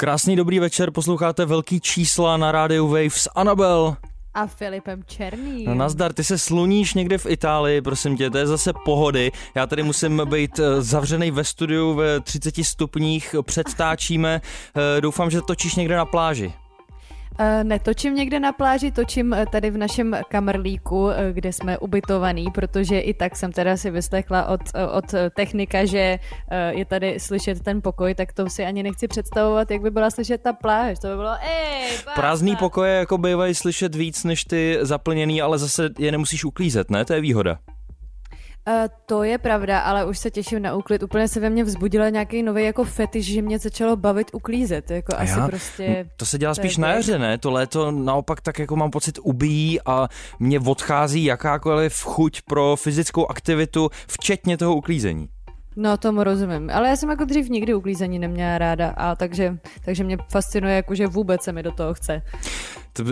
Krásný dobrý večer, posloucháte Velký čísla na rádiu Wave s Anabel. A Filipem Černý. No nazdar, ty se sluníš někde v Itálii, prosím tě, to je zase pohody. Já tady musím být eh, zavřený ve studiu ve 30 stupních, předtáčíme. Eh, doufám, že točíš někde na pláži. Uh, netočím někde na pláži, točím eh, tady v našem kamerlíku, uh, kde jsme ubytovaný, protože i tak jsem teda si vyslechla od, od technika, že je tady slyšet ten pokoj, tak to si ani nechci představovat, jak by byla slyšet ta pláž. To by bylo, ej. Prázdný pokoje jako bývají slyšet víc než ty zaplněný, ale zase je nemusíš uklízet, ne? To je výhoda. Uh, to je pravda, ale už se těším na úklid. Úplně se ve mně vzbudila nějaký nový jako fetiš, že mě začalo bavit uklízet. Jako a asi já? prostě... To se dělá spíš na jaře, ne? To léto naopak tak jako mám pocit ubíjí a mě odchází jakákoliv chuť pro fyzickou aktivitu, včetně toho uklízení. No, tomu rozumím. Ale já jsem jako dřív nikdy uklízení neměla ráda, a takže, takže mě fascinuje, jako, že vůbec se mi do toho chce.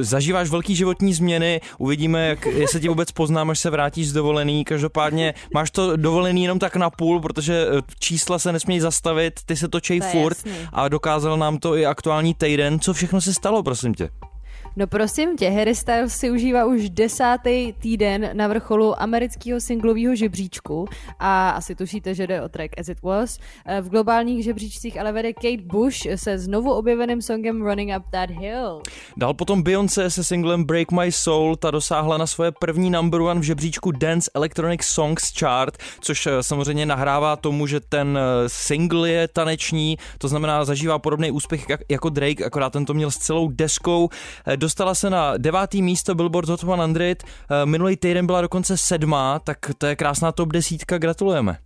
Zažíváš velký životní změny, uvidíme, jak, jestli ti vůbec poznám, až se vrátíš z dovolený. Každopádně máš to dovolený jenom tak na půl, protože eh, čísla se nesmějí zastavit, ty se točej to furt a dokázal nám to i aktuální týden. Co všechno se stalo, prosím tě? No prosím tě, Harry Styles si užívá už desátý týden na vrcholu amerického singlového žebříčku a asi tušíte, že jde o track As It Was. Eh, v globálních žebříčcích ale vede Kate Bush se znovu objeveným songem Running Up That Hill. Dal potom Beyoncé se singlem Break My Soul, ta dosáhla na svoje první number one v žebříčku Dance Electronic Songs Chart, což eh, samozřejmě nahrává tomu, že ten eh, single je taneční, to znamená zažívá podobný úspěch jako Drake, akorát ten to měl s celou deskou. Dostala se na devátý místo Billboard Hot 100, eh, minulý týden byla dokonce sedmá, tak to je krásná top desítka, gratulujeme.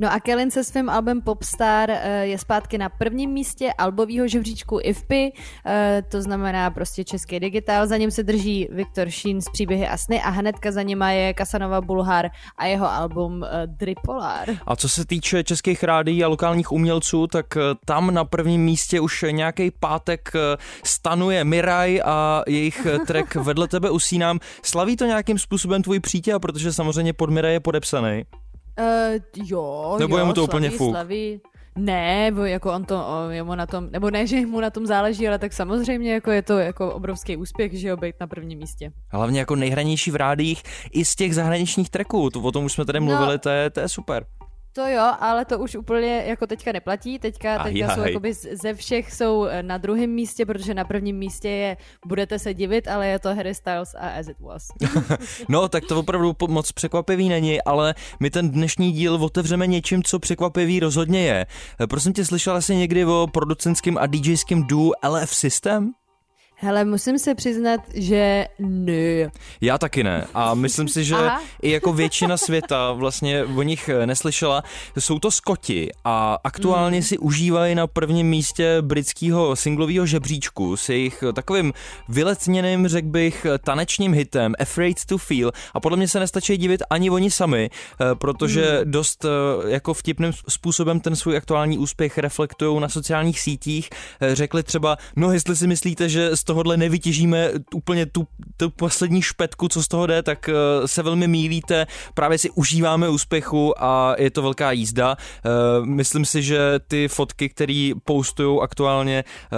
No a Kellen se svým albem Popstar eh, je zpátky na prvním místě albového žebříčku IFPy, eh, to znamená prostě český digitál, za ním se drží Viktor Šín z Příběhy a sny a hnedka za nima je Kasanova Bulhar a jeho album eh, Dripolar. A co se týče českých rádií a lokálních umělců, tak tam na prvním místě už nějaký pátek stanuje Miraj a jejich track Vedle tebe usínám. Slaví to nějakým způsobem tvůj přítel, protože samozřejmě pod Miraj je podepsaný? Uh, jo, Nebo jo, je mu to slaví, úplně fuk? Slaví. Ne, bo jako on to, je mu na tom, nebo ne, že mu na tom záleží, ale tak samozřejmě jako je to jako obrovský úspěch, že jo, být na prvním místě. Hlavně jako nejhranější v rádích i z těch zahraničních tracků, to, o tom už jsme tady no. mluvili, no, to, je, to je super. To jo, ale to už úplně jako teďka neplatí. Teďka, teďka aj, jsou jakoby ze všech jsou eh, na druhém místě, protože na prvním místě je Budete se divit, ale je to Harry Styles a As It Was. no, tak to opravdu moc překvapivý není, ale my ten dnešní díl otevřeme něčím, co překvapivý rozhodně je. Eh, prosím tě, slyšela jsi někdy o producentském a DJském duo LF System? Hele, musím se přiznat, že ne. Já taky ne. A myslím si, že Aha. i jako většina světa vlastně o nich eh, neslyšela. Jsou to Skoti a aktuálně mm. si užívají na prvním místě britského singlového žebříčku s jejich eh, takovým vyletněným, řekl bych, eh, tanečním hitem Afraid to Feel. A podle mě se nestačí divit ani oni sami, protože mm. dost jako vtipným způsobem ten svůj aktuální úspěch reflektují na sociálních sítích. Řekli třeba, no jestli si myslíte, že z tohohle nevytěžíme úplně tu, tu poslední špetku, co z toho jde, tak eh, se velmi mílíte. Právě si užíváme úspěchu a je to velká jízda. Eh, myslím si, že ty fotky, které postují aktuálně eh,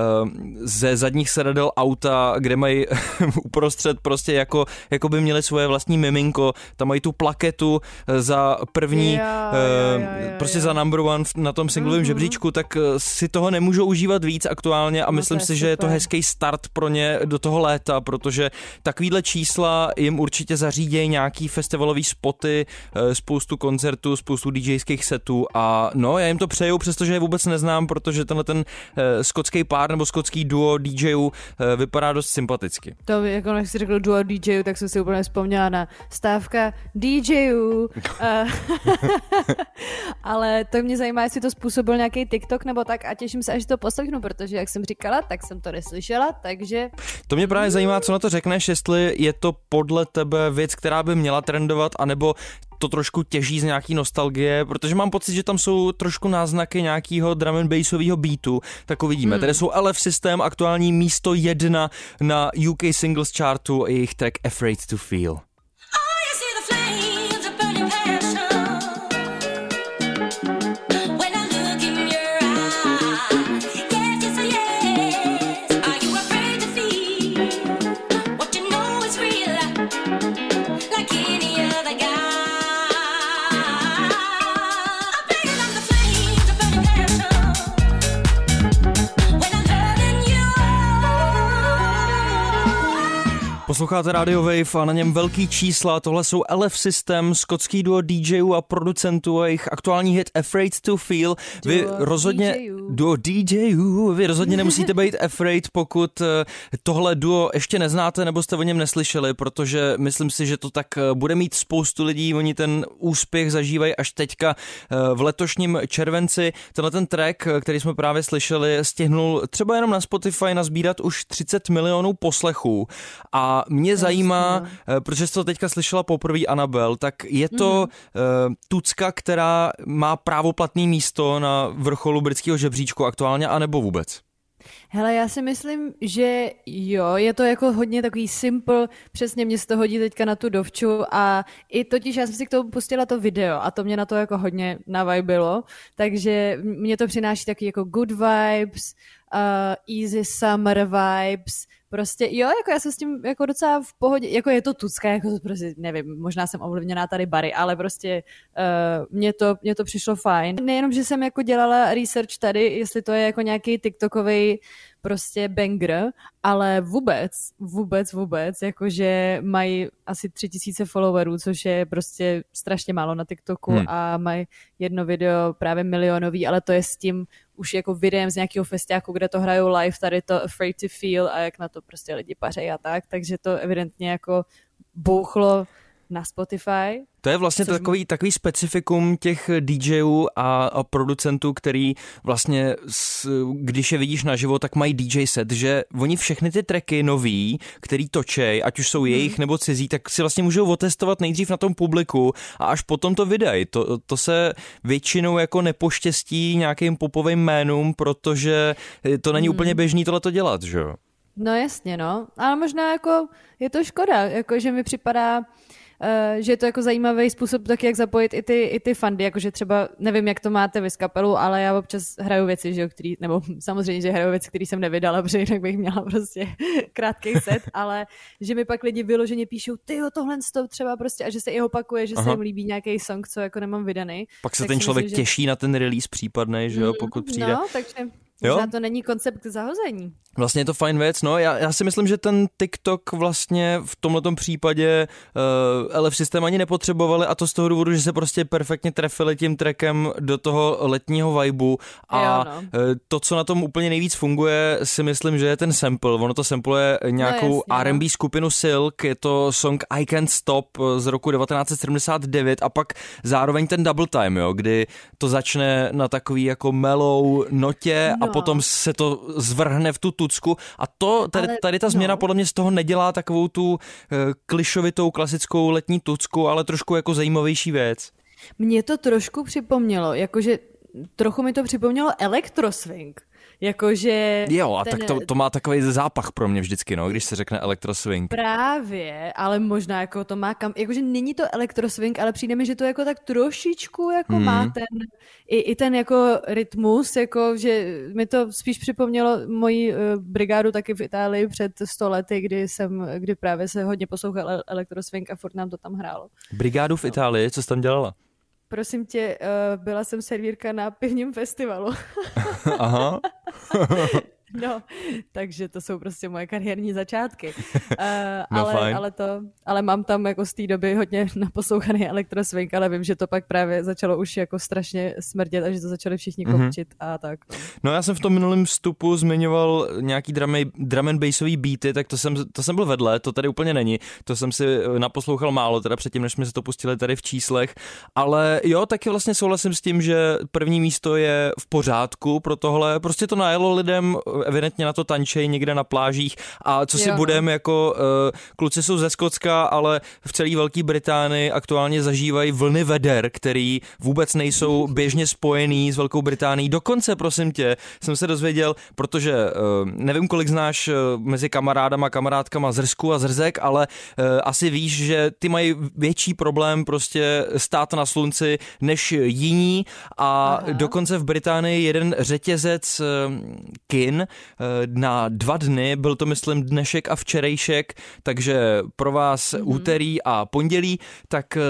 ze zadních sedadel auta, kde mají uprostřed prostě jako, jako by měli svoje vlastní miminko, tam mají tu plaketu za první, jo, jo, jo, prostě za number one na tom singlovém mm-hmm. žebříčku, tak si toho nemůžou užívat víc aktuálně a no myslím si, že je to hezký start pro pro ně do toho léta, protože takovýhle čísla jim určitě zařídějí nějaký festivalový spoty, eh, spoustu koncertů, spoustu DJských setů a no, já jim to přeju, přestože je vůbec neznám, protože tenhle ten uh, skotský pár nebo skotský duo DJů uh, vypadá dost sympaticky. To, jako když jsi řekl duo DJů, tak jsem si úplně vzpomněla na stávka DJů. Ale to mě zajímá, jestli to způsobil nějaký TikTok nebo tak a těším se, až to poslechnu, protože jak jsem říkala, tak jsem to neslyšela, takže... To mě právě zajímá, co na to řekneš, jestli je to podle tebe věc, která by měla trendovat, anebo to trošku těží z nějaký nostalgie, protože mám pocit, že tam jsou trošku náznaky nějakého drum and bassového beatu, tak uvidíme. Hmm. Tady jsou LF System, aktuální místo jedna na UK Singles Chartu a jejich track Afraid to Feel. Posloucháte Radio Wave a na něm velký čísla. Tohle jsou LF System, skotský duo DJů a producentů a jejich aktuální hit Afraid to Feel. Vy duo rozhodně DJů. duo DJů, vy rozhodně nemusíte být afraid, pokud eh, tohle duo ještě neznáte nebo jste o něm neslyšeli, protože myslím si, že to tak eh, bude mít spoustu lidí. Oni ten úspěch zažívají až teďka eh, v letošním červenci. Tenhle ten track, který jsme právě slyšeli, stihnul třeba jenom na Spotify nazbírat už 30 milionů poslechů a mě zajímá, eh, protože jsi to teďka slyšela poprvé Anabel, tak je to uh, tucka, která má právoplatný místo na vrcholu britského žebříčku aktuálně, anebo vůbec? Hele, já si myslím, že jo, je to jako hodně takový simple, přesně mě se to hodí teďka na tu dovču a i totiž já jsem si k tomu pustila to video a to mě na to jako hodně navajbilo, takže mě to přináší taky jako good vibes, uh, easy summer vibes, Prostě jo, jako já jsem s tím jako docela v pohodě, jako je to tucké, jako to prostě nevím, možná jsem ovlivněná tady bary, ale prostě uh, mně, to, mně to přišlo fajn. Nejenom, že jsem jako dělala research tady, jestli to je jako nějaký TikTokový prostě banger, ale vůbec, vůbec, vůbec, jakože mají asi tři tisíce followerů, což je prostě strašně málo na TikToku hmm. a mají jedno video právě milionový, ale to je s tím už jako videem z nějakého festiáku, kde to hrajou live, tady to Afraid to Feel a jak na to prostě lidi pařejí a tak, takže to evidentně jako bouchlo na Spotify to je vlastně Což... takový, takový specifikum těch DJů a, a producentů, který vlastně, s, když je vidíš naživo, tak mají DJ set, že oni všechny ty tracky nový, který točej, ať už jsou jejich hmm. nebo cizí, tak si vlastně můžou otestovat nejdřív na tom publiku a až potom to vydají. To, to se většinou jako nepoštěstí nějakým popovým jménům, protože to není hmm. úplně běžný tohle to dělat, že jo? No jasně, no. Ale možná jako je to škoda, jako že mi připadá, že je to jako zajímavý způsob taky, jak zapojit i ty, i ty fandy, jakože třeba, nevím, jak to máte vy s kapelu, ale já občas hraju věci, že jo, který, nebo samozřejmě, že hraju věci, které jsem nevydala, protože jinak bych měla prostě krátký set, ale že mi pak lidi vyloženě píšou, ty jo, tohle to třeba prostě, a že se i opakuje, že Aha. se jim líbí nějaký song, co jako nemám vydaný. Pak se ten člověk myslím, těší že... na ten release případný, že jo, mm, pokud přijde. No, takže Možná jo? to není koncept k zahození. Vlastně je to fajn věc, no. Já, já si myslím, že ten TikTok vlastně v tomto případě uh, LF systém ani nepotřebovali a to z toho důvodu, že se prostě perfektně trefili tím trackem do toho letního vibu a jo, no. uh, to, co na tom úplně nejvíc funguje, si myslím, že je ten sample. Ono to sampluje nějakou no, jasně, R&B no. skupinu Silk, je to song I Can't Stop z roku 1979 a pak zároveň ten double time, jo, kdy to začne na takový jako mellow notě no. a potom se to zvrhne v tu tucku a to, tady, ale, tady ta změna no. podle mě z toho nedělá takovou tu uh, klišovitou klasickou letní tucku, ale trošku jako zajímavější věc. Mně to trošku připomnělo, jakože trochu mi to připomnělo elektroswing. Jakože... Jo, a ten... tak to, to má takový zápach pro mě vždycky, no, když se řekne elektroswing. Právě, ale možná jako to má kam... Jakože není to elektroswing, ale přijde mi, že to jako tak trošičku jako hmm. má ten... I, I ten jako rytmus, jako že mi to spíš připomnělo moji uh, brigádu taky v Itálii před sto lety, kdy jsem, kdy právě se hodně poslouchal elektroswing a furt nám to tam hrálo. Brigádu v Itálii, co jsi tam dělala? Prosím tě, uh, byla jsem servírka na pivním festivalu. Aha. No, takže to jsou prostě moje kariérní začátky. Uh, no ale, fajn. ale, to, ale mám tam jako z té doby hodně naposlouchaný elektroswing, ale vím, že to pak právě začalo už jako strašně smrdět a že to začali všichni mhm. kopčit mm-hmm. a tak. No. já jsem v tom minulém vstupu zmiňoval nějaký drum, drum and bassový beaty, tak to jsem, to jsem byl vedle, to tady úplně není. To jsem si eh, naposlouchal málo, teda předtím, než jsme se to pustili tady v číslech. Ale jo, taky vlastně souhlasím s tím, že první místo je v pořádku pro tohle. Prostě to najelo lidem evidentně na to tančej někde na plážích a co si jo. budeme jako uh, kluci jsou ze Skotska, ale v celé Velké Británii aktuálně zažívají vlny veder, který vůbec nejsou běžně spojený s Velkou Británií. Dokonce, prosím tě, jsem se dozvěděl, protože uh, nevím, kolik znáš uh, mezi kamarádama, kamarádkama zrsku a zrzek, ale uh, asi víš, že ty mají větší problém prostě stát na slunci než jiní a Aha. dokonce v Británii jeden řetězec kin Eh, na dva dny, byl to myslím dnešek a včerejšek, takže pro vás mm-hmm. úterý a pondělí, tak eh,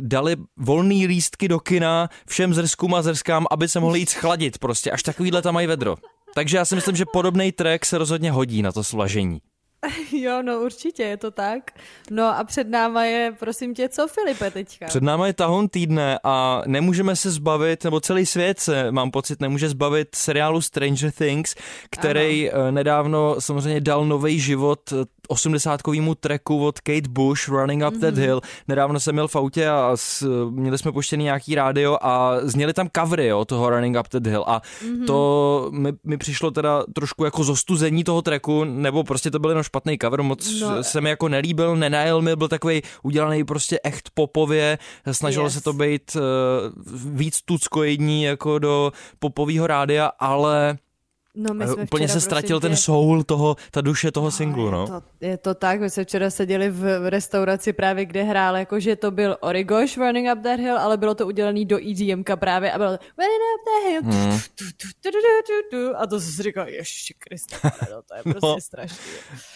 dali volný lístky do kina všem zrskům a zrskám, aby se mohli jít schladit prostě, až takovýhle tam mají vedro. Takže já si myslím, že podobný track se rozhodně hodí na to slažení. Jo, no určitě, je to tak. No a před náma je, prosím tě, co Filipe teďka? Před náma je tahon týdne a nemůžeme se zbavit, nebo celý svět se, mám pocit, nemůže zbavit seriálu Stranger Things, který ano. Eh, nedávno samozřejmě dal nový život 80-kovému tracku od Kate Bush, Running Up mm-hmm. That mhm. Hill. Nedávno jsem měl v autě a s, měli jsme puštěný nějaký rádio a zněli tam covery jo, toho Running Up That Hill a mm-hmm. to mi, mi přišlo teda trošku jako zostuzení toho tracku, nebo prostě to byl jenom špatný cover, moc no. se mi jako nelíbil, nenajel mi, byl takový udělaný prostě echt popově, snažilo yes. se to být uh, víc tuckojední jako do popového rádia, ale No, my jsme Úplně se ztratil ten soul toho, ta duše toho no, singlu, no. Je to, je to tak, my jsme včera seděli v restauraci právě, kde hrál, jakože to byl Origoš Running Up That Hill, ale bylo to udělané do EDMka právě a bylo to Running Up That Hill hmm. a to si říkal, ještě Krista, no, to je prostě no, strašný.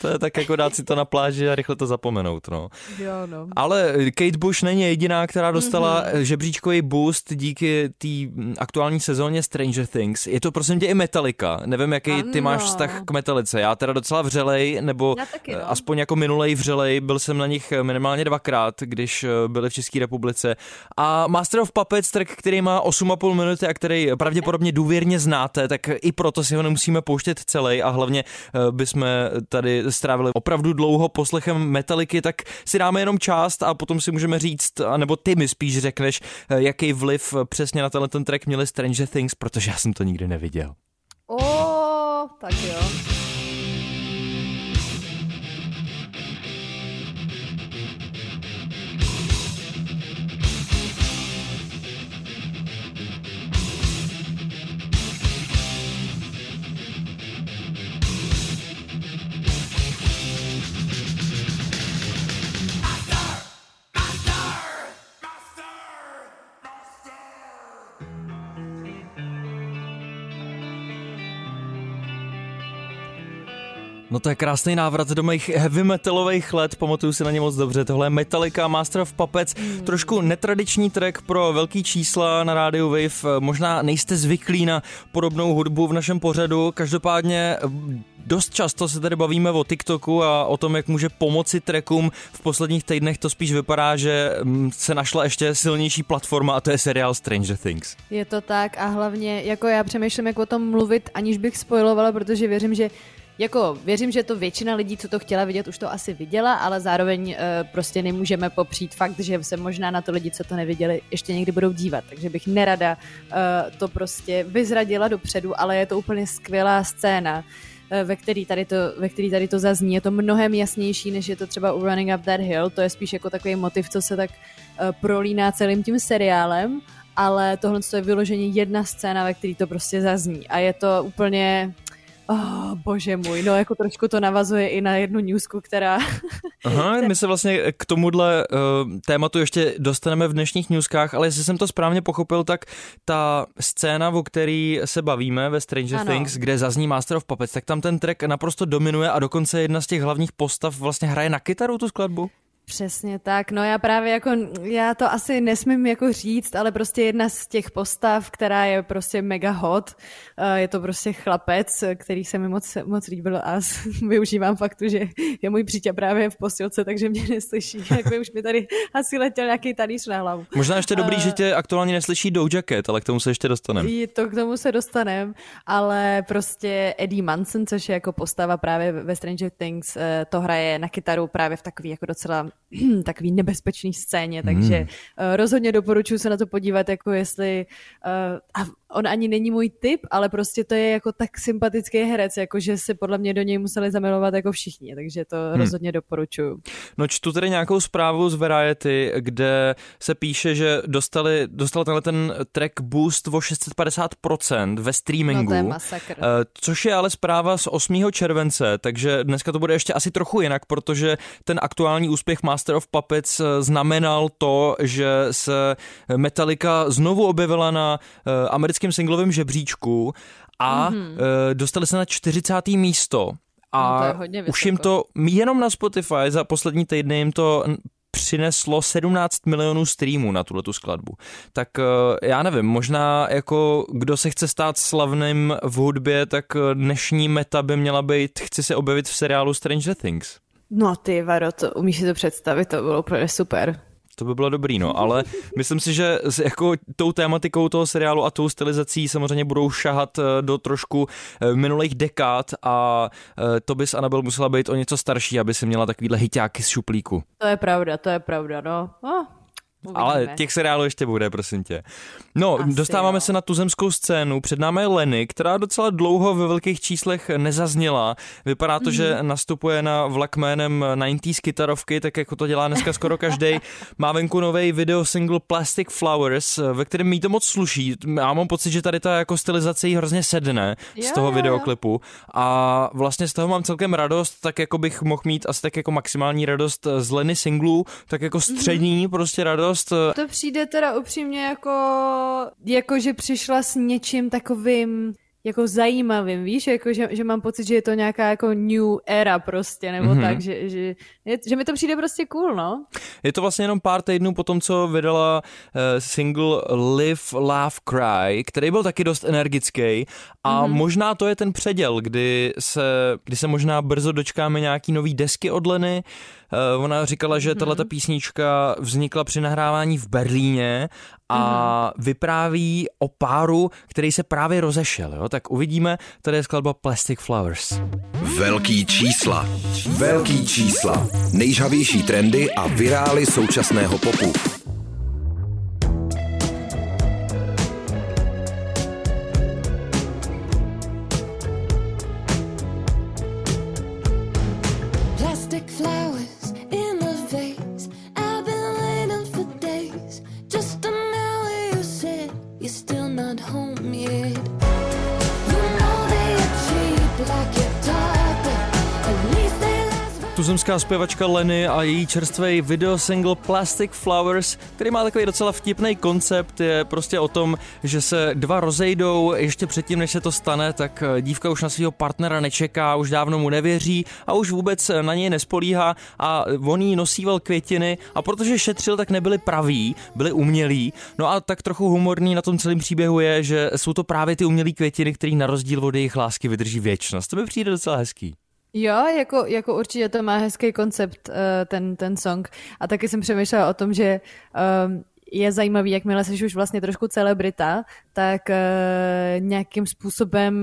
To je tak jako dát si to na pláži a rychle to zapomenout, no. Jo, no. Ale Kate Bush není jediná, která dostala mm-hmm. žebříčkový boost díky té aktuální sezóně Stranger Things. Je to prosím tě i Metallica, nevím, jaký ano. ty máš vztah k metalice. Já teda docela vřelej, nebo taky, no. aspoň jako minulej vřelej, byl jsem na nich minimálně dvakrát, když eh, byli v České republice. A Master of Puppets, track, který má 8,5 minuty a který pravděpodobně důvěrně znáte, tak i proto si ho nemusíme pouštět celý a hlavně eh, bychom tady strávili opravdu dlouho poslechem metaliky, tak si dáme jenom část a potom si můžeme říct, nebo ty mi spíš řekneš, eh, jaký vliv přesně na tenhle ten track měli Stranger Things, protože já jsem to nikdy neviděl. O, tak jo. No to je krásný návrat do mých heavy metalových let, pamatuju si na ně moc dobře. Tohle je Metallica Master of Puppets, mm. trošku netradiční track pro velký čísla na rádiu Wave. Možná nejste zvyklí na podobnou hudbu v našem pořadu, každopádně Dost často se tady bavíme o TikToku a o tom, jak může pomoci trackům. V posledních týdnech to spíš vypadá, že mm, se našla ještě silnější platforma a to je seriál Stranger Things. Je to tak a hlavně jako já přemýšlím, jak o tom mluvit, aniž bych spoilovala, protože věřím, že jako věřím, že to většina lidí, co to chtěla vidět, už to asi viděla, ale zároveň uh, prostě nemůžeme popřít fakt, že se možná na to lidi, co to neviděli, ještě někdy budou dívat. Takže bych nerada uh, to prostě vyzradila dopředu, ale je to úplně skvělá scéna eh, ve který, tady to, ve který tady to zazní. Je to mnohem jasnější, než je to třeba u Running Up That Hill. To je spíš jako takový motiv, co se tak prolíná celým tím seriálem, ale tohle je vyloženě jedna scéna, ve který to prostě zazní. A je to úplně Oh, bože můj, no jako trošku to navazuje i na jednu newsku, která... Aha, my se vlastně k tomuhle uh, tématu ještě dostaneme v dnešních newskách, ale jestli jsem to správně pochopil, tak ta scéna, o který se bavíme ve Stranger ano. Things, kde zazní Master of Puppets, tak tam ten track naprosto dominuje a dokonce jedna z těch hlavních postav vlastně hraje na kytaru tu skladbu. Přesně tak, no já právě jako, já to asi nesmím jako říct, ale prostě jedna z těch postav, která je prostě mega hot, eh, je to prostě chlapec, který se mi moc, moc líbil a využívám faktu, že je můj přítel právě v posilce, takže mě neslyší, jako už mi tady asi letěl nějaký talíř na hlavu. Možná ještě dobrý, uh, že tě aktuálně neslyší Doja Cat, ale k tomu se ještě dostaneme. To k tomu se dostaneme, ale prostě Eddie Manson, což je jako postava právě ve Stranger Things, eh, to hraje na kytaru právě v takový jako docela takový nebezpečný scéně, takže uh, rozhodně doporučuji se na to podívat, jako jestli, uh, a on ani není můj typ, ale prostě to je jako tak sympatický herec, jako že si podle mě do něj museli zamilovat jako všichni, takže to hmm. rozhodně doporučuji. No čtu tady nějakou zprávu z Variety, kde se píše, že dostali, dostal tenhle ten track boost o 650% ve streamingu, no to je masakr. Uh, což je ale zpráva z 8. července, takže dneska to bude ještě asi trochu jinak, protože ten aktuální úspěch Master of Puppets znamenal to, že se Metallica znovu objevila na uh, americkém singlovém žebříčku a mm-hmm. uh, dostali se na 40. místo. A no už jim to jenom na Spotify za poslední týdny jim to přineslo 17 milionů streamů na tuhle tu skladbu. Tak uh, já nevím, možná jako kdo se chce stát slavným v hudbě, tak dnešní meta by měla být chci se objevit v seriálu Stranger Things. No ty, Varo, to umíš si to představit, to bylo úplně super. To by bylo dobrý, no, ale myslím si, že s jako tou tématikou toho seriálu a tou stylizací samozřejmě budou šahat eh, do trošku eh, minulých dekád a eh, to bys Anabel musela být o něco starší, aby si měla takovýhle hyťáky z šuplíku. To je pravda, to je pravda, no. Oh, Uvidíme. Ale těch seriálů ještě bude, prosím tě. No, Asi dostáváme jo. se na tuzemskou scénu. Před námi je Lenny, která docela dlouho ve velkých číslech nezazněla. Vypadá to, mm-hmm. že nastupuje na vlak jménem 90s kytarovky, tak jako to dělá dneska skoro každý. Má venku nový video single Plastic Flowers, ve kterém mi to moc sluší. Já mám pocit, že tady ta jako stylizace jí hrozně sedne z toho jo, videoklipu. Jo. A vlastně z toho mám celkem radost, tak jako bych mohl mít asi tak jako maximální radost z Lenny singlu, tak jako střední mm-hmm. prostě radost dost... Eh, to přijde teda upřímně jako, jako že přišla s něčím takovým jako zajímavým, víš, jako že, že mám pocit, že je to nějaká jako new era prostě, nebo mm-hmm. tak, že, že, že mi to přijde prostě cool, no. Je to vlastně jenom pár týdnů po tom, co vydala uh, single Live, Laugh, Cry, který byl taky dost energický a mm-hmm. možná to je ten předěl, kdy se, kdy se možná brzo dočkáme nějaký nový desky od Leny, Uh, ona říkala, že mm-hmm. tato písnička vznikla při nahrávání v Berlíně a mm-hmm. vypráví o páru, který se právě rozešel. Jo? Tak uvidíme, tady je skladba Plastic Flowers. Velký čísla. Velký čísla. Nejžavější trendy a virály současného popu. Tuzemská zpěvačka Lenny a její čerstvý single Plastic Flowers, který má takový docela vtipný koncept, je prostě o tom, že se dva rozejdou, ještě předtím, než se to stane, tak dívka už na svého partnera nečeká, už dávno mu nevěří a už vůbec na něj nespolíhá a on jí nosíval květiny a protože šetřil, tak nebyli praví, byli umělí. No a tak trochu humorný na tom celém příběhu je, že jsou to právě ty umělé květiny, které na rozdíl od jejich lásky vydrží věčnost. To mi přijde docela hezký. Jo, jako, jako určitě to má hezký koncept, uh, ten, ten song. A taky jsem přemýšlela o tom, že um, je zajímavý, jakmile jsi už vlastně trošku celebrita, tak uh, nějakým způsobem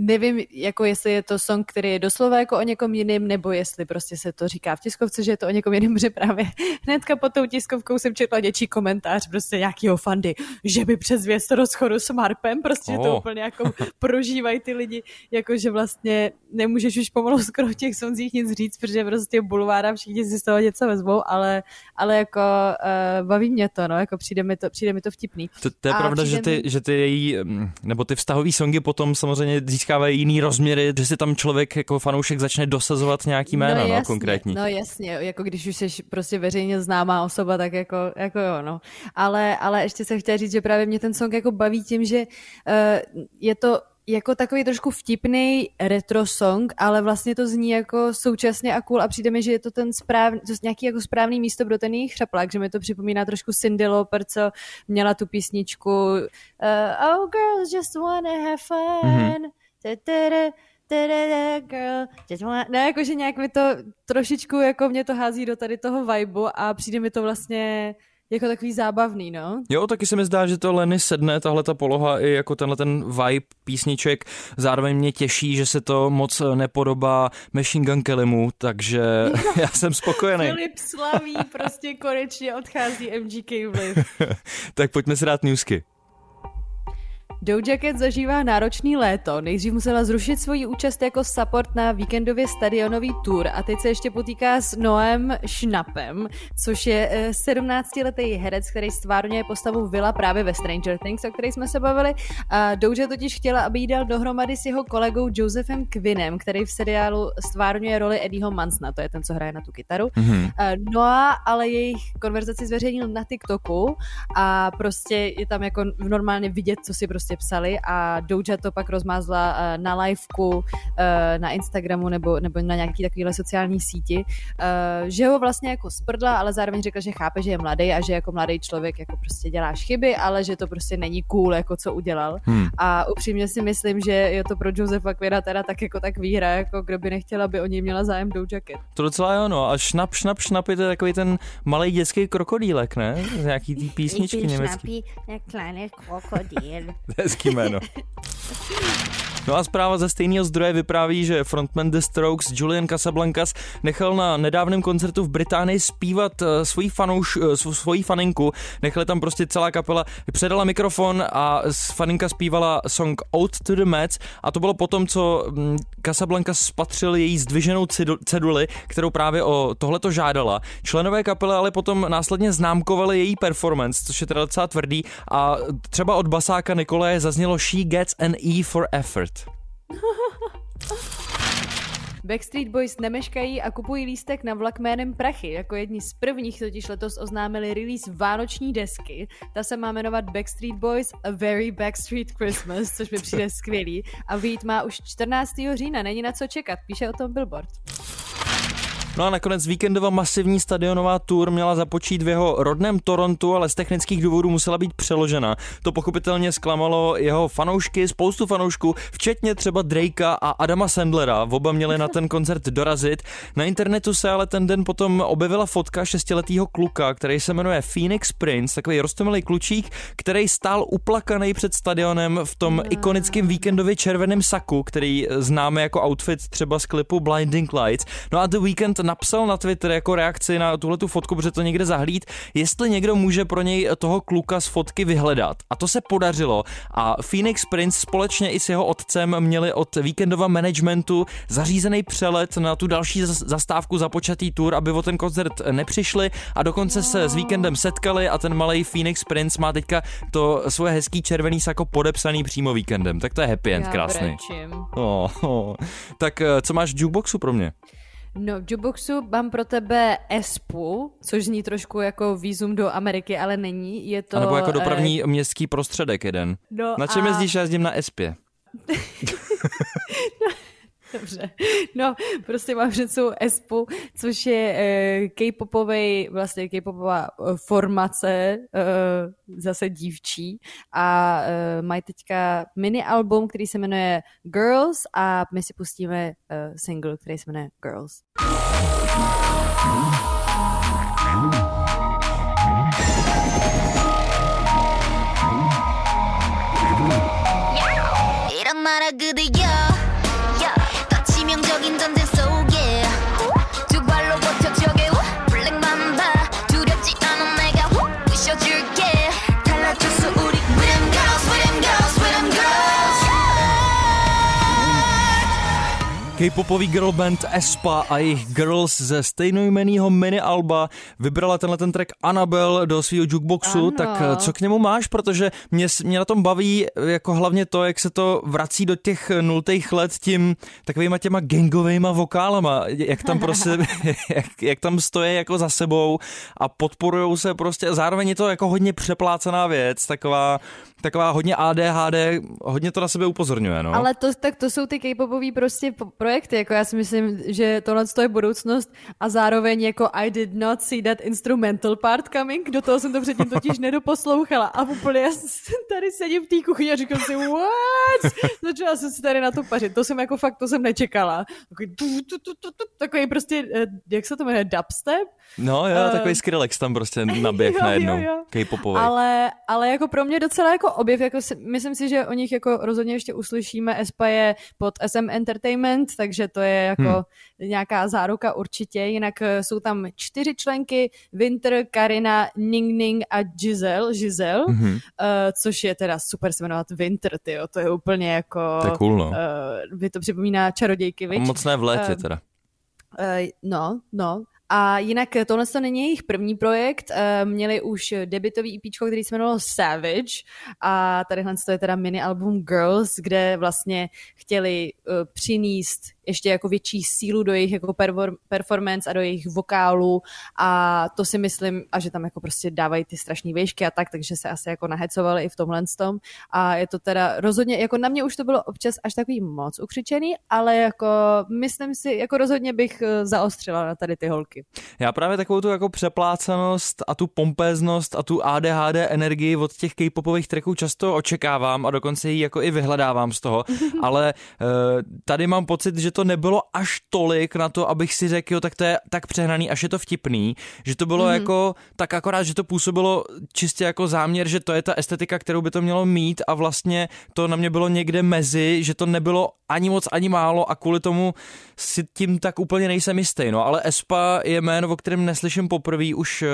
nevím, jako jestli je to song, který je doslova jako o někom jiným, nebo jestli prostě se to říká v tiskovce, že je to o někom jiným, že právě hnedka pod tou tiskovkou jsem četla něčí komentář, prostě nějakýho fandy, že by přes věc rozchodu s Marpem, prostě oh. to úplně jako prožívají ty lidi, jako že vlastně nemůžeš už pomalu skoro v těch sonzích nic říct, protože prostě bulvára všichni si z toho něco vezmou, ale, ale jako uh, baví mě to, no, jako přijde mi to, přijde mi to vtipný. To, to je A pravda, že ty, mi... že ty její, mm, nebo ty vztahový songy potom samozřejmě získávají jiný rozměry, že si tam člověk jako fanoušek začne dosazovat nějaký jméno, no, no, jasně, no konkrétní. No jasně, jako když už jsi prostě veřejně známá osoba, tak jako, jako jo, no. Ale, ale ještě jsem chtěla říct, že právě mě ten song jako baví tím, že uh, je to jako takový trošku vtipný retro song, ale vlastně to zní jako současně a cool a přijde mi, že je to ten správný, to nějaký jako správný místo pro ten jejich že mi to připomíná trošku Cindy Lauper, co měla tu písničku uh, Oh girls just wanna have fun. Mm-hmm. Girl, just wanna... Ne, jakože nějak mi to trošičku, jako mě to hází do tady toho vibu a přijde mi to vlastně jako takový zábavný, no. Jo, taky se mi zdá, že to Lenny sedne, tahle ta poloha i jako tenhle ten vibe písniček. Zároveň mě těší, že se to moc nepodobá Machine Gun Kellymu, takže já jsem spokojený. Filip slaví, prostě konečně odchází MGK vliv. tak pojďme si dát newsky. Doja Cat zažívá náročný léto. Nejdřív musela zrušit svoji účast jako support na víkendově stadionový tour a teď se ještě potýká s Noem Schnappem, což je 17-letý eh, herec, který stvárňuje postavu Villa právě ve Stranger Things, o které jsme se bavili. A Doja totiž chtěla, aby jí dal dohromady s jeho kolegou Josephem Quinnem, který v seriálu stvárňuje roli Eddieho Mansna, to je ten, co hraje na tu kytaru. Mm-hmm. Noah ale jejich konverzaci zveřejnil na TikToku a prostě je tam jako normálně vidět, co si prostě prostě psali a Doja to pak rozmázla eh, na liveku eh, na Instagramu nebo, nebo na nějaký takovýhle sociální síti, eh, že ho vlastně jako sprdla, ale zároveň řekla, že chápe, že je mladý a že jako mladý člověk jako prostě děláš chyby, ale že to prostě není cool, jako co udělal. Hmm. A upřímně si myslím, že je to pro Josefa Quina teda tak jako tak výhra, jako kdo by nechtěla, aby o něj měla zájem Doja Cat. To docela jo, no. A šnap, šnap, šnap je to takový ten malý dětský krokodýlek, ne? Z nějaký tý písničky německý. Jak krokodýl. Hezký jméno. No a zpráva ze stejného zdroje vypráví, že frontman The Strokes Julian Casablancas nechal na nedávném koncertu v Británii zpívat eh, svoji, fanouš, eh, svoji faninku. Nechali tam prostě celá kapela, předala mikrofon a faninka zpívala song Out to the Mets a to bylo potom, co mm, Casablanca spatřil její zdviženou ceduli, kterou právě o tohleto žádala. Členové kapely ale potom následně známkovali její performance, což je teda docela tvrdý a třeba od basáka Nikolaje zaznělo She gets an E for effort. Backstreet Boys nemeškají a kupují lístek na vlak jménem Prachy. Jako jedni z prvních totiž letos oznámili release vánoční desky. Ta se má jmenovat Backstreet Boys A Very Backstreet Christmas, což mi přijde skvělý. A vyjít má už 14. října, není na co čekat, píše o tom Billboard. No a nakonec víkendová masivní stadionová tour měla započít v jeho rodném Torontu, ale z technických důvodů musela být přeložena. To pochopitelně zklamalo jeho fanoušky, spoustu fanoušků, včetně třeba Drakea a Adama Sandlera. Oba měli na ten koncert dorazit. Na internetu se ale ten den potom objevila fotka šestiletého kluka, který se jmenuje Phoenix Prince, takový rostomilý klučík, který stál uplakaný před stadionem v tom ikonickém víkendově červeném saku, který známe jako outfit třeba z klipu Blinding Lights. No a The Weekend napsal na Twitter jako reakci na tuhle tu fotku, protože to někde zahlíd, jestli někdo může pro něj toho kluka z fotky vyhledat. A to se podařilo a Phoenix Prince společně i s jeho otcem měli od víkendova managementu zařízený přelet na tu další zastávku započatý tour, aby o ten koncert nepřišli a dokonce se s víkendem setkali a ten malý Phoenix Prince má teďka to svoje hezký červený sako podepsaný přímo víkendem. Tak to je happy end, krásný. Oh, oh. Tak eh, co máš v jukeboxu pro mě? No, v jukeboxu mám pro tebe ESPu, což zní trošku jako výzum do Ameriky, ale není. Je to... A nebo jako dopravní uh, městský prostředek jeden. No Na čem a... jezdíš? Já jezdím na ESPě. no, Dobře. No, prostě mám před sebou Espu, což je uh, K-popový, vlastně K-popová uh, formace, uh, zase dívčí a uh, mají teďka mini album, který se jmenuje Girls a my si pustíme uh, single, který se jmenuje Girls. 이런 나라 그대 K-popový girl band Espa a jejich Girls ze stejnojmenného mini alba vybrala tenhle ten track Annabel do svého jukeboxu, ano. tak eh, co k němu máš, protože mě, mě na tom baví jako hlavně to, jak se to vrací do těch nultých let tím takovýma těma gangovými vokálama, jak tam prostě, jak, jak tam stojí jako za sebou a podporujou se prostě, zároveň je to jako hodně přeplácená věc, taková taková hodně ADHD, hodně to na sebe upozorňuje, no. Ale to, tak to jsou ty k-popové prostě projekty, jako já si myslím, že tohle je budoucnost a zároveň jako I did not see that instrumental part coming, do toho jsem to předtím totiž nedoposlouchala a úplně já tady sedím v té kuchyni a říkám si what? Začala jsem si tady na to pařit, to jsem jako fakt, to jsem nečekala. Takový, tu, tu, tu, tu, tu, takový prostě, eh, jak se to jmenuje, dubstep? No jo, uh, takový Skrillex tam prostě naběh najednou, K-popový. Ale, ale jako pro mě docela jako objev, jako si, myslím si, že o nich jako rozhodně ještě uslyšíme. Espa je pod SM Entertainment, takže to je jako hmm. nějaká záruka určitě. Jinak eh, jsou tam čtyři členky, Winter, Karina, Ning Ning a Giselle, Giselle hmm. uh, což je teda super se jmenovat Winter, tyjo, to je úplně jako... To je cool, no. Uh, vy to připomíná čarodějky? Moc ne v létě uh, teda. Uh, no, no, a jinak tohle to není jejich první projekt, eh, měli už debitový EP, který se jmenovalo Savage. A tadyhle to je teda mini album Girls, kde vlastně chtěli uh, přinést ještě jako větší sílu do jejich jako performance a do jejich vokálu. A to si myslím, a že tam jako prostě dávají ty strašné výšky a tak, takže se asi jako nahecovali i v tomhle tom. A je to teda rozhodně, jako na mě už to bylo občas až takový moc ukřičený, ale jako myslím si, jako rozhodně bych eh, zaostřila na tady ty holky. Já právě takovou tu jako přeplácanost a tu pompéznost a tu ADHD energii od těch k-popových tracků často očekávám a dokonce ji jako i vyhledávám z toho, ale uh, tady mám pocit, že to nebylo až tolik na to, abych si řekl, jo, tak to je tak přehnaný, až je to vtipný, že to bylo mm. jako tak akorát, že to působilo čistě jako záměr, že to je ta estetika, kterou by to mělo mít a vlastně to na mě bylo někde mezi, že to nebylo ani moc, ani málo a kvůli tomu si tím tak úplně nejsem jistý, no, ale Espa je jméno, o kterém neslyším poprvé, už eh,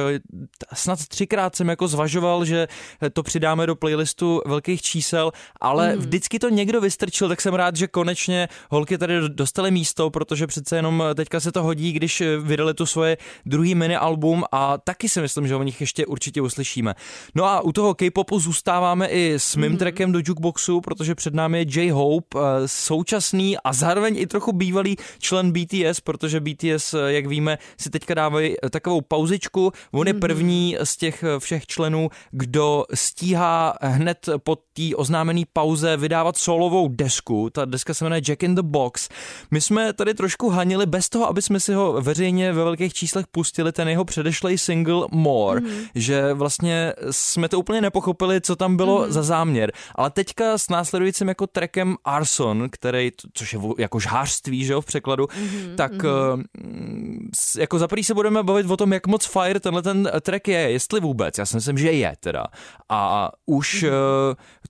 snad třikrát jsem jako zvažoval, že to přidáme do playlistu velkých čísel, ale mm. vždycky to někdo vystrčil, tak jsem rád, že konečně holky tady dostali místo, protože přece jenom teďka se to hodí, když vydali tu svoje druhý mini album a taky si myslím, že o nich ještě určitě uslyšíme. No a u toho K-popu zůstáváme i s mým mm. trackem do jukeboxu, protože před námi je J-Hope, eh, současný a zároveň i trochu bývalý člen BTS, protože BTS, eh, jak víme, si teďka dávají eh, takovou pauzičku. On je mhm. první z těch všech členů, kdo stíhá hned po té oznámené pauze vydávat solovou desku. Ta deska se jmenuje Jack in the Box. My jsme tady trošku hanili bez toho, aby jsme si ho veřejně ve velkých číslech pustili, ten jeho předešlej single More, mm. že vlastně jsme to úplně nepochopili, co tam bylo mm. za záměr. Ale teďka s následujícím jako trackem Arson, který, což je jako žhářství, že jo, v překladu, mm. tak mm. jako za se budeme bavit o tom, jak moc fire tenhle ten track je, jestli vůbec. Já si myslím, že je teda. A už mm. uh,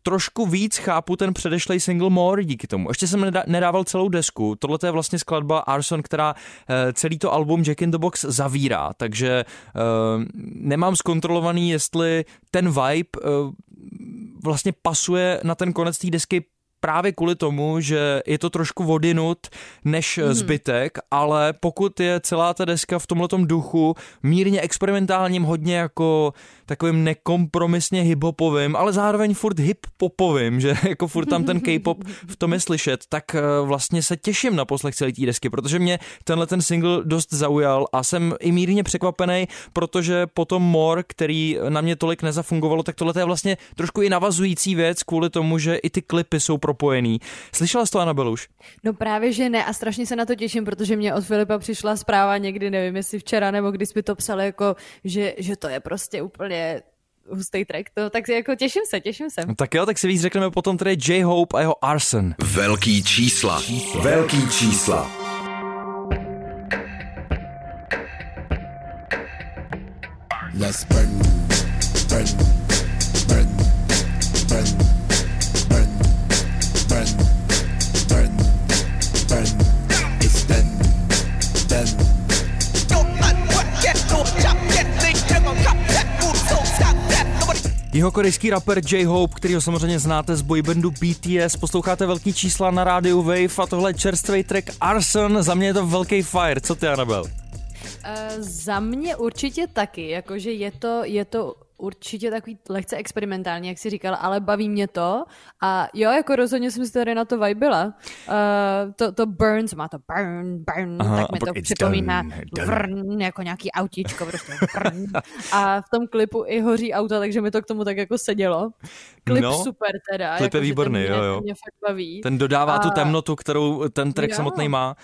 trošku víc chápu ten předešlej single More díky tomu. Ještě jsem nedával celou desku. Tohle je vlastně skladba Arson, která uh, celý to album Jack in the Box zavírá, takže uh, nemám zkontrolovaný, jestli ten vibe uh, vlastně pasuje na ten konec té desky právě kvůli tomu, že je to trošku vodinut než mm. zbytek, ale pokud je celá ta deska v tomhletom duchu mírně experimentálním, hodně jako takovým nekompromisně hiphopovým, ale zároveň furt hip-popovým, že jako furt tam ten K-pop v tom je slyšet, tak eh, vlastně se těším na poslech celé té desky, protože mě tenhle ten single dost zaujal a jsem i mírně překvapený, protože potom More, který na mě tolik nezafungovalo, tak tohle je vlastně trošku i navazující věc kvůli tomu, že i ty klipy jsou propojený. Slyšela jsi to, Anabel, už? No právě, že ne a strašně se na to těším, protože mě od Filipa přišla zpráva někdy, nevím, jestli včera nebo když by to psal, jako, že, že to je prostě úplně hustý track, to, tak jako těším se, těším se. No, tak jo, tak si víc řekneme potom tady J-Hope a jeho Arson. Velký čísla. Velký čísla. Let's burn. Jeho korejský rapper J-Hope, který ho samozřejmě znáte z boybandu BTS, posloucháte velký čísla na rádiu Wave a tohle je čerstvý track Arson, za mě je to velký fire, co ty Anabel? Uh, za mě určitě taky, jakože je to, je to určitě takový lehce experimentální, jak jsi říkal, ale baví mě to a jo, jako rozhodně jsem si tady na to vibila. Uh, to, to Burns, má to burn, burn, Aha, tak mi to připomíná done, vrn, jako nějaký autíčko, prostě vrn. A v tom klipu i hoří auta, takže mi to k tomu tak jako sedělo. Klip no, super teda. Klip jako, je výborný, mě, jo, jo. Mě fakt baví. Ten dodává a... tu temnotu, kterou ten track jo. samotný má.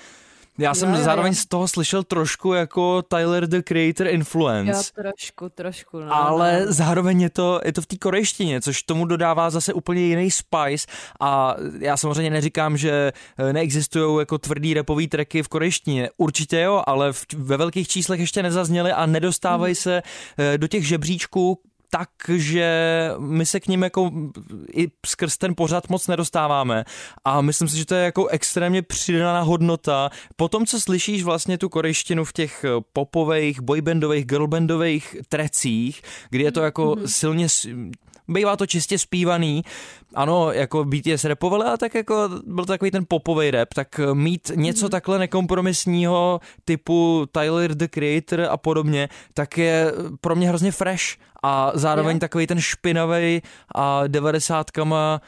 Já jsem jo, zároveň jo. z toho slyšel trošku jako Tyler the Creator influence. Jo, trošku, trošku. No, ale no. zároveň je to, je to v té korejštině, což tomu dodává zase úplně jiný spice a já samozřejmě neříkám, že eh, neexistují jako tvrdý repový tracky v korejštině. Určitě jo, ale v, ve velkých číslech ještě nezazněly a nedostávají hmm. se eh, do těch žebříčků, takže my se k ním jako i skrz ten pořad moc nedostáváme a myslím si, že to je jako extrémně přidaná hodnota. Po tom, co slyšíš vlastně tu korejštinu v těch popových, boybandových, girlbandových trecích, kdy je to jako mm-hmm. silně bývá to čistě zpívaný. Ano, jako BTS repovali, a tak jako byl takový ten popový rap, tak mít něco mm-hmm. takhle nekompromisního typu Tyler the Creator a podobně, tak je pro mě hrozně fresh a zároveň yeah. takový ten špinavý a devadesátkama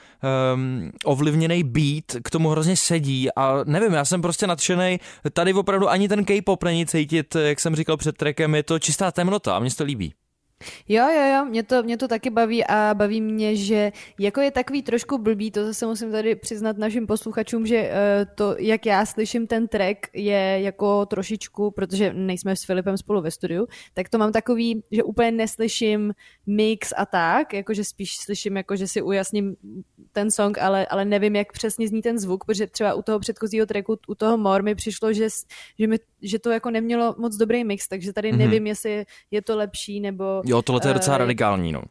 um, ovlivněný beat k tomu hrozně sedí a nevím, já jsem prostě nadšený. Tady opravdu ani ten K-pop není cítit, jak jsem říkal před trekem, je to čistá temnota a mně se to líbí. Jo, jo, jo, mě to, mě to taky baví a baví mě, že jako je takový trošku blbý, to zase musím tady přiznat našim posluchačům, že uh, to, jak já slyším ten track, je jako trošičku, protože nejsme s Filipem spolu ve studiu, tak to mám takový, že úplně neslyším mix a tak, jakože spíš slyším, jako že si ujasním ten song, ale, ale nevím, jak přesně zní ten zvuk, protože třeba u toho předchozího tracku, u toho More mi přišlo, že, že, mi, že to jako nemělo moc dobrý mix, takže tady mm-hmm. nevím, jestli je to lepší nebo... Jo, tohle je docela uh, radikální, no.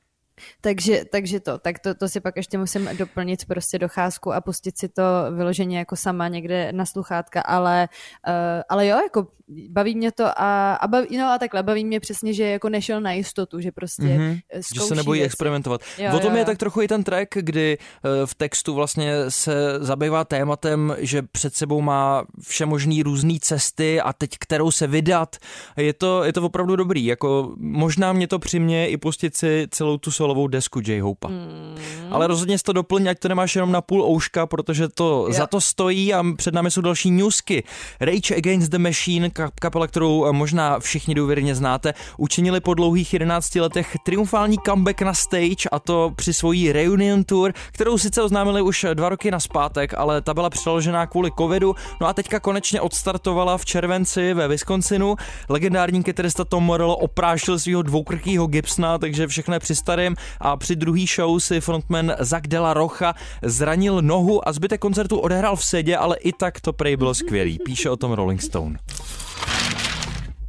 Takže, takže to, tak to, to si pak ještě musím doplnit prostě docházku a pustit si to vyloženě jako sama někde na sluchátka, ale, uh, ale jo, jako baví mě to a, a baví, no a takhle, baví mě přesně, že jako nešel na jistotu, že prostě mm-hmm. Že se nebojí věci. experimentovat. Jo, o tom jo, je jo. tak trochu i ten track, kdy uh, v textu vlastně se zabývá tématem, že před sebou má vše možný různé cesty a teď kterou se vydat. Je to, je to opravdu dobrý, jako možná mě to přimě i pustit si celou tu solovou desku J. Hopa. Mm. Ale rozhodně to doplň, ať to nemáš jenom na půl ouška, protože to jo. za to stojí a před námi jsou další newsky. Rage Against the Machine, kapela, kterou možná všichni důvěrně znáte, učinili po dlouhých 11 letech triumfální comeback na stage a to při svojí reunion tour, kterou sice oznámili už dva roky na zpátek, ale ta byla přeložená kvůli covidu, no a teďka konečně odstartovala v červenci ve Wisconsinu. Legendární kytarista Tom Morello oprášil svého dvoukrkýho Gibsona, takže všechno je při starém a při druhý show si frontman Zach Della Rocha zranil nohu a zbytek koncertu odehrál v sedě, ale i tak to prej bylo skvělý, píše o tom Rolling Stone.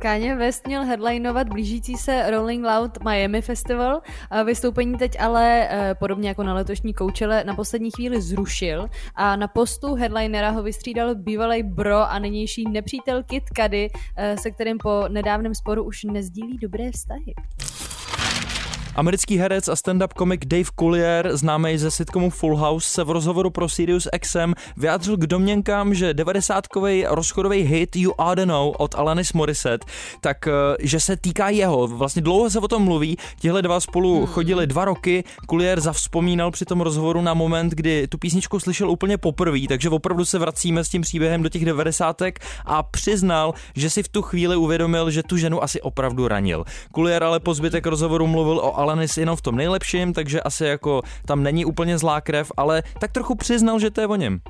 Kanye West měl headlinovat blížící se Rolling Loud Miami Festival. Vystoupení teď ale, eh, podobně jako na letošní koučele, na poslední chvíli zrušil a na postu headlinera ho vystřídal bývalý bro a nynější nepřítel Kid Cudi, eh, se kterým po nedávném sporu už nezdílí dobré vztahy. Americký herec a stand-up komik Dave Collier, známý ze sitcomu Full House, se v rozhovoru pro Sirius XM vyjádřil k domněnkám, že 90-kový rozchodový hit You Oughta Know od Alanis Morissette, tak eh, že se týká jeho. Vlastně dlouho se o tom mluví, tihle dva spolu hmm. chodili dva roky, Collier zavzpomínal při tom rozhovoru na moment, kdy tu písničku slyšel úplně poprvé, takže opravdu se vracíme s tím příběhem do těch 90. a přiznal, že si v tu chvíli uvědomil, že tu ženu asi opravdu ranil. Collier ale po zbytek rozhovoru mluvil o Alanis jenom v tom nejlepším, takže asi jako tam není úplně zlá krev, ale tak trochu přiznal, že to je o něm.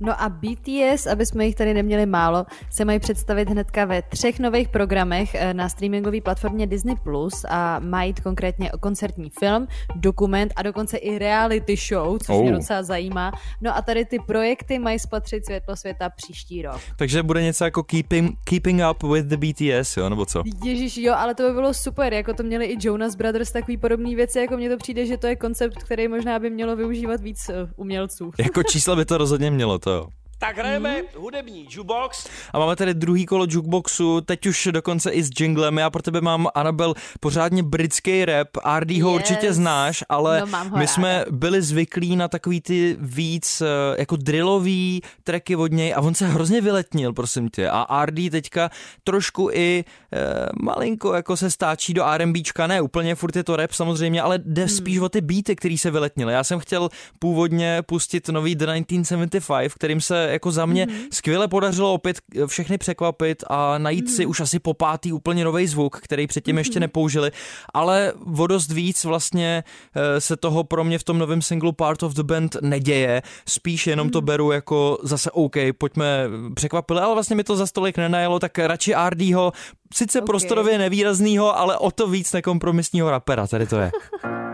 No a BTS, aby jsme jich tady neměli málo, se mají představit hnedka ve třech nových programech eh, na streamingové platformě Disney+, Plus a mají konkrétně koncertní film, dokument a dokonce i reality show, což oh. mě docela zajímá. No a tady ty projekty mají spatřit světlo světa příští rok. Takže bude něco jako Keeping, keeping Up with the BTS, jo, nebo co? Ježíš, jo, ale to by bylo super, jako to měli i Jonas Brothers, takový podobný věci, jako mně to přijde, že to je koncept, který možná by mělo využívat víc eh, umělců. jako čísla by to rozhodně mělo, to jo. Tak hrajeme mm. hudební jukebox. A máme tady druhý kolo jukeboxu, teď už dokonce i s jinglem. Já pro tebe mám, Anabel, pořádně britský rap. RD ho yes. určitě znáš, ale no, my ráda. jsme byli zvyklí na takový ty víc eh, jako drillový tracky od něj a on se hrozně vyletnil, prosím tě. A RD teďka trošku i e, malinko jako se stáčí do R&Bčka, ne úplně, furt je to rap samozřejmě, ale jde hmm. spíš o ty beaty, který se vyletnil. Já jsem chtěl původně pustit nový The 1975, kterým se jako za mě mm-hmm. skvěle podařilo opět všechny překvapit a najít mm-hmm. si mhm. už asi po pátý úplně nový zvuk, který předtím mm-hmm. ještě nepoužili, ale o dost víc vlastně eh, se toho pro mě v tom novém singlu Part of the Band neděje, spíš jenom mm-hmm. to mhm. beru jako zase OK, pojďme překvapili, ale vlastně mi to za stolik nenajelo, tak radši RDho, sice okay. prostorově nevýraznýho, ale o to víc nekompromisního rapera, tady to je.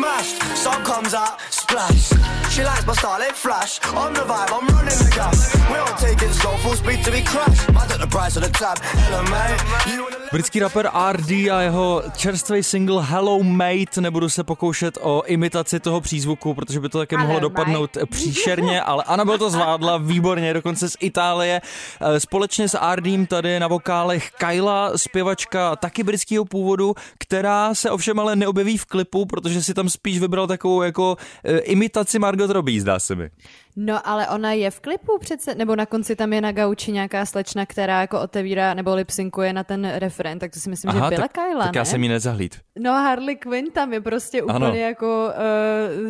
smashed. Sun comes out, splash. She likes my style, it flash. On the vibe, I'm running the gas. We don't take it slow, full speed to be crash. I took the price of the tab. Hello, mate. Britský rapper RD a jeho čerstvý single Hello Mate. Nebudu se pokoušet o imitaci toho přízvuku, protože by to také mohlo dopadnout příšerně, ale Anabel to zvládla výborně, dokonce z Itálie. Eh, společně s RDem tady na vokálech Kyla, zpěvačka taky britského původu, která se ovšem ale neobjeví v klipu, protože si tam spíš vybral takovou jako uh, imitaci Margot Robbie, zdá se mi. No ale ona je v klipu přece, nebo na konci tam je na gauči nějaká slečna, která jako otevírá nebo lipsinkuje na ten referen, tak to si myslím, Aha, že byla tak, Kyla, tak ne? já jsem jí nezahlíd. No Harley Quinn tam je prostě úplně ano. jako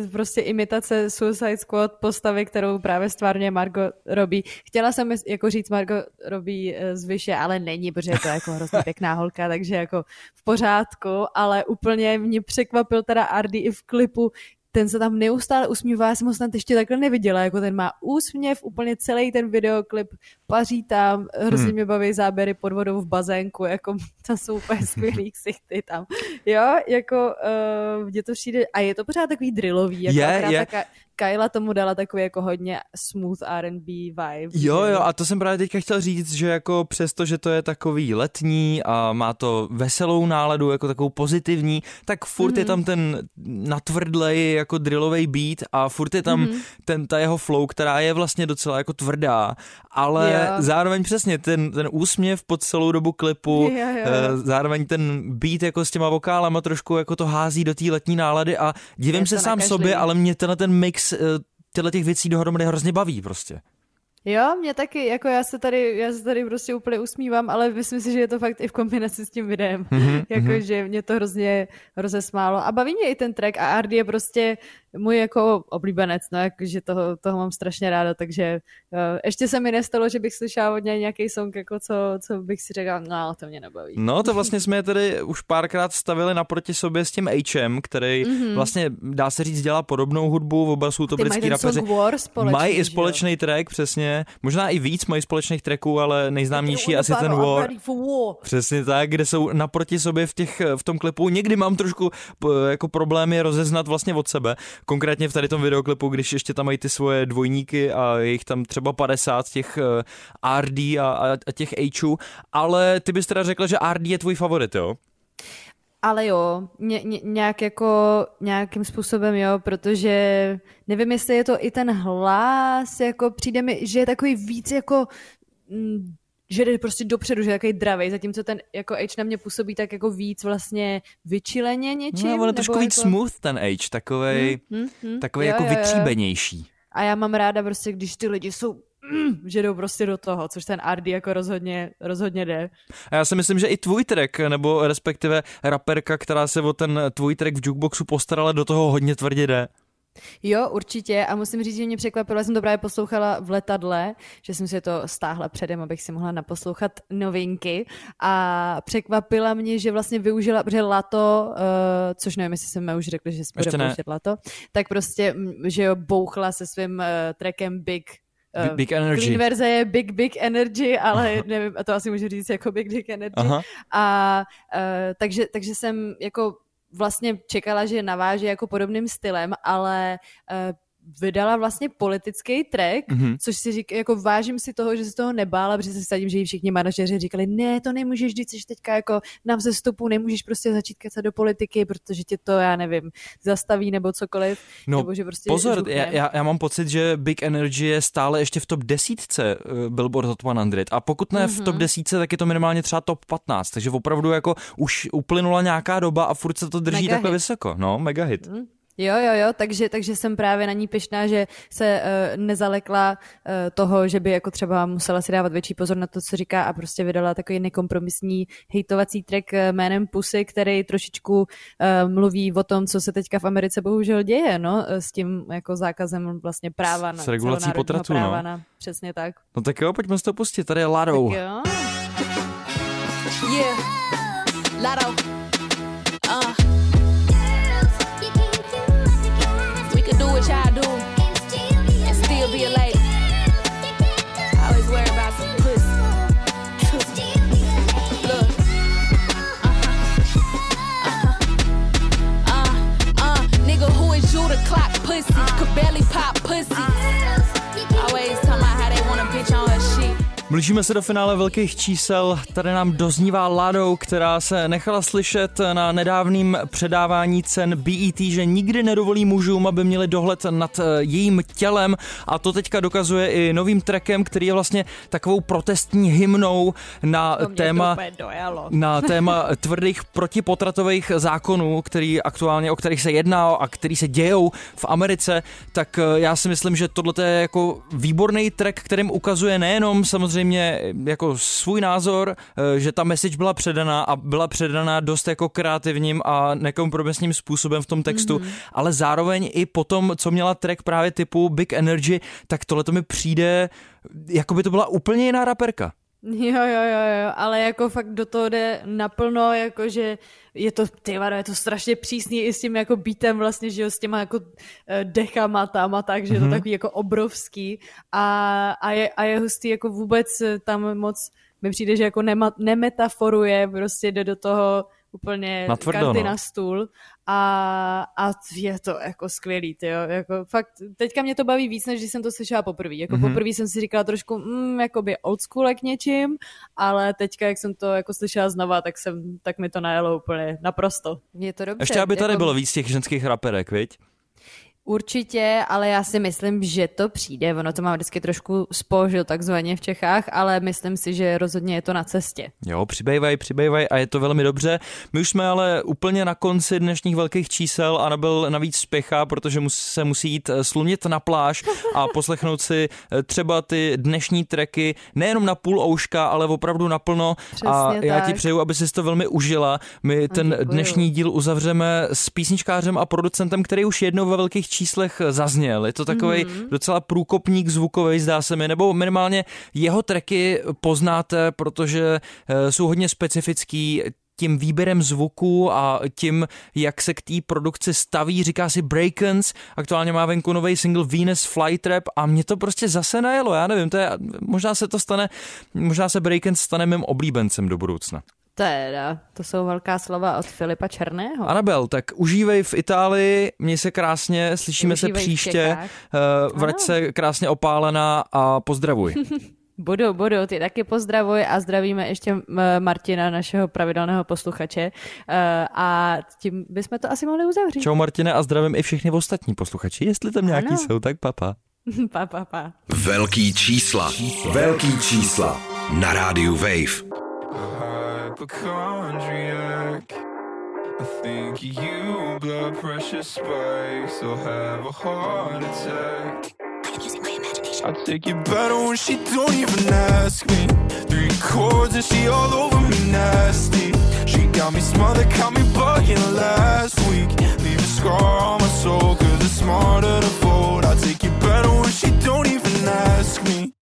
uh, prostě imitace Suicide Squad postavy, kterou právě stvárně Margot Robbie. Chtěla jsem jako říct Margot Robbie uh, z Vyše, ale není, protože je to jako hrozně pěkná holka, takže jako v pořádku, ale úplně mě překvapil teda Ardy i v klipu, ten se tam neustále usmívá, já jsem ho snad ještě takhle neviděla, jako ten má úsměv, úplně celý ten videoklip, paří tam, hrozně hmm. mě baví záběry pod vodou v bazénku, jako to jsou úplně skvělý ksichty tam. Jo, jako uh, mně to přijde, a je to pořád takový drillový, jako je, je. Taká, Kyla tomu dala takový jako hodně smooth R&B vibe. Jo, jo, a to jsem právě teďka chtěl říct, že jako přesto, že to je takový letní a má to veselou náladu, jako takovou pozitivní, tak furt mm-hmm. je mhm. tam ten natvrdlej jako drillový beat a furt je tam mm-hmm. ten, ta jeho flow, která je vlastně docela jako tvrdá, ale jo. zároveň přesně ten, ten úsměv pod celou dobu klipu, jo, jo. Uh, zároveň ten beat jako s těma vokálama trošku jako to hází do té letní nálady a divím se sám sobě, ale mě tenhle ten mix uh, těchto těch věcí dohromady hrozně baví prostě. Jo, mě taky, jako já se tady, já se tady prostě úplně usmívám, ale myslím si, že je to fakt i v kombinaci s tím videem, mm-hmm, jako mm-hmm. že mě to hrozně rozesmálo a baví mě i ten track a Ardy je prostě můj jako oblíbenec, no, že toho, toho mám strašně ráda, takže uh, ještě se mi nestalo, že bych slyšela od něj nějaký song, jako co, co bych si řekla, no, to mě nebaví. No, to vlastně jsme je tady už párkrát stavili naproti sobě s tím H.M., který mm-hmm. vlastně, dá se říct, dělá podobnou hudbu, oba jsou to Ty britský rapeři. Mají i společný track, přesně, možná i víc mají společných tracků, ale nejznámější asi ten War. Přesně tak, kde jsou naproti sobě v, těch, v tom klipu. Někdy mám trošku jako problémy rozeznat vlastně od sebe, Konkrétně v tady tom videoklipu, když ještě tam mají ty svoje dvojníky a je jich tam třeba 50 těch uh, RD a, a, a těch Hů, ale ty bys teda řekla, že RD je tvůj favorit, jo? Ale jo, ně, ně, nějak jako, nějakým způsobem jo, protože nevím, jestli je to i ten hlas, jako přijde mi, že je takový víc jako mm, že jde prostě dopředu, že je takový dravej, zatímco ten jako H na mě působí tak jako víc vlastně vyčileně něčím. No, on je trošku víc jako... smooth ten H, takovej, hmm, hmm, hmm. takovej jo, jako jo, vytříbenější. A já mám ráda prostě, když ty lidi jsou mm, že jdou prostě do toho, což ten Ardy jako rozhodně, rozhodně jde. A já si myslím, že i tvůj track, nebo respektive raperka, která se o ten tvůj track v jukeboxu postarala, do toho hodně tvrdě jde. Jo, určitě a musím říct, že mě překvapilo, jsem to právě poslouchala v letadle, že jsem si to stáhla předem, abych si mohla naposlouchat novinky a překvapila mě, že vlastně využila, protože Lato, uh, což nevím, jestli jsme už řekli, že jsme pouštět Lato, tak prostě, že jo, bouchla se svým uh, trackem Big Uh, big, big Energy. Clean verze je Big Big Energy, ale nevím, a to asi můžu říct jako Big Big Energy. Aha. A uh, takže, takže jsem jako vlastně čekala, že naváže jako podobným stylem, ale uh, vydala vlastně politický track, mm-hmm. což si říká, jako vážím si toho, že se toho nebála, protože se sadím, že jí všichni manažeři říkali, ne, to nemůžeš, vždyť jsi teďka jako na vzestupu, nemůžeš prostě začít kecat do politiky, protože tě to, já nevím, zastaví nebo cokoliv. No, nebo že prostě pozor, já, já, já, mám pocit, že Big Energy je stále ještě v top desítce uh, Billboard Hot 100 a pokud ne mm-hmm. v top mhm. desítce, tak je to minimálně třeba top 15, takže opravdu jako už uplynula nějaká doba a furt se to drží mega takhle hit. vysoko. No, mega hit. Mm. Jo, jo, jo, takže, takže jsem právě na ní pyšná, že se uh, nezalekla uh, toho, že by jako třeba musela si dávat větší pozor na to, co říká a prostě vydala takový nekompromisní hejtovací track uh, jménem Pusy, který trošičku uh, mluví o tom, co se teďka v Americe bohužel děje, no, s tím jako zákazem vlastně práva na s regulací potratu, práva no. na, přesně tak. No tak jo, pojďme si to pustit, tady je Ladou. Tak jo. Yeah, Lado. Could barely pop pussy. Blížíme se do finále velkých čísel. Tady nám doznívá Ladou, která se nechala slyšet na nedávném předávání cen BET, že nikdy nedovolí mužům, aby měli dohled nad eh, jejím tělem. A to teďka dokazuje i novým trackem, který je vlastně takovou protestní hymnou na téma na téma tvrdých protipotratových zákonů, který aktuálně, o kterých se jedná a který se dějou v Americe, tak eh, já si myslím, že tohle je jako výborný track, kterým ukazuje nejenom samozřejmě samozřejmě jako svůj názor, eh, že ta message byla předaná a byla předaná dost jako kreativním a nekompromisním způsobem v tom textu, mm-hmm. ale zároveň i potom, co měla track právě typu Big Energy, tak tohle to mi přijde, jako by to byla úplně jiná raperka. Jo, jo, jo, jo, ale jako fakt do toho jde naplno, jakože je to, ty vado, je to strašně přísný i s tím jako beatem vlastně, že jo, s těma jako eh, dechama tam a tak, že mm-hmm. je to mhm. takový jako obrovský a, a, je, a je hustý jako vůbec tam moc, mi přijde, že jako nema, nemetaforuje, prostě jde do toho úplně Natvrdo, karty no. na stůl a, a je to jako skvělý, tyjo. Jako fakt, teďka mě to baví víc, než když jsem to slyšela poprvé. Jako mm-hmm. poprvé jsem si říkala trošku, mm, jakoby old school k něčím, ale teďka, jak jsem to jako slyšela znova, tak, jsem, tak mi to najelo úplně naprosto. Je to dobře. Ještě aby tady jako... bylo víc těch ženských raperek, viď? Určitě, ale já si myslím, že to přijde. Ono to má vždycky trošku spožil takzvaně v Čechách, ale myslím si, že rozhodně je to na cestě. Jo, přibývají, přibývají a je to velmi dobře. My už jsme ale úplně na konci dnešních velkých čísel a byl navíc spěchá, protože se musí jít eh, slunit na pláž a poslechnout si eh, třeba ty dnešní treky nejenom na půl ouška, ale opravdu naplno. Přesně a já tak. ti přeju, aby si to velmi užila. My ten Děkuju. dnešní díl uzavřeme s písničkářem a producentem, který už jednou ve velkých číslech zazněl. Je to takový mm-hmm. docela průkopník zvukový, zdá se mi, nebo minimálně jeho tracky poznáte, protože eh, jsou hodně specifický tím výběrem zvuku a tím, jak se k té produkci staví, říká si Breakens, aktuálně má venku nový single Venus Flytrap a mě to prostě zase najelo, já nevím, to je, možná se to stane, možná se Breakens stane mým oblíbencem do budoucna. Teda, to jsou velká slova od Filipa Černého. Anabel, tak užívej v Itálii, měj se krásně, slyšíme užívej se příště, uh, vrať ano. se krásně opálená a pozdravuj. Budu, budu, ty taky pozdravuj a zdravíme ještě Martina, našeho pravidelného posluchače eh, a tím bychom to asi mohli uzavřít. Čau Martine a zdravím i všechny ostatní posluchači, jestli tam nějaký ano. jsou, tak papa. pa, pa, pa. Velký čísla. Velký čísla na rádiu Wave. Hypochondriac. I think you blood pressure spikes or have a heart attack. I'm using my imagination. I take it better when she don't even ask me. Three chords and she all over me nasty. She got me smothered, got me bugging last week. Leave a scar on my soul, cause it's smarter to fold. I take it better when she don't even ask me.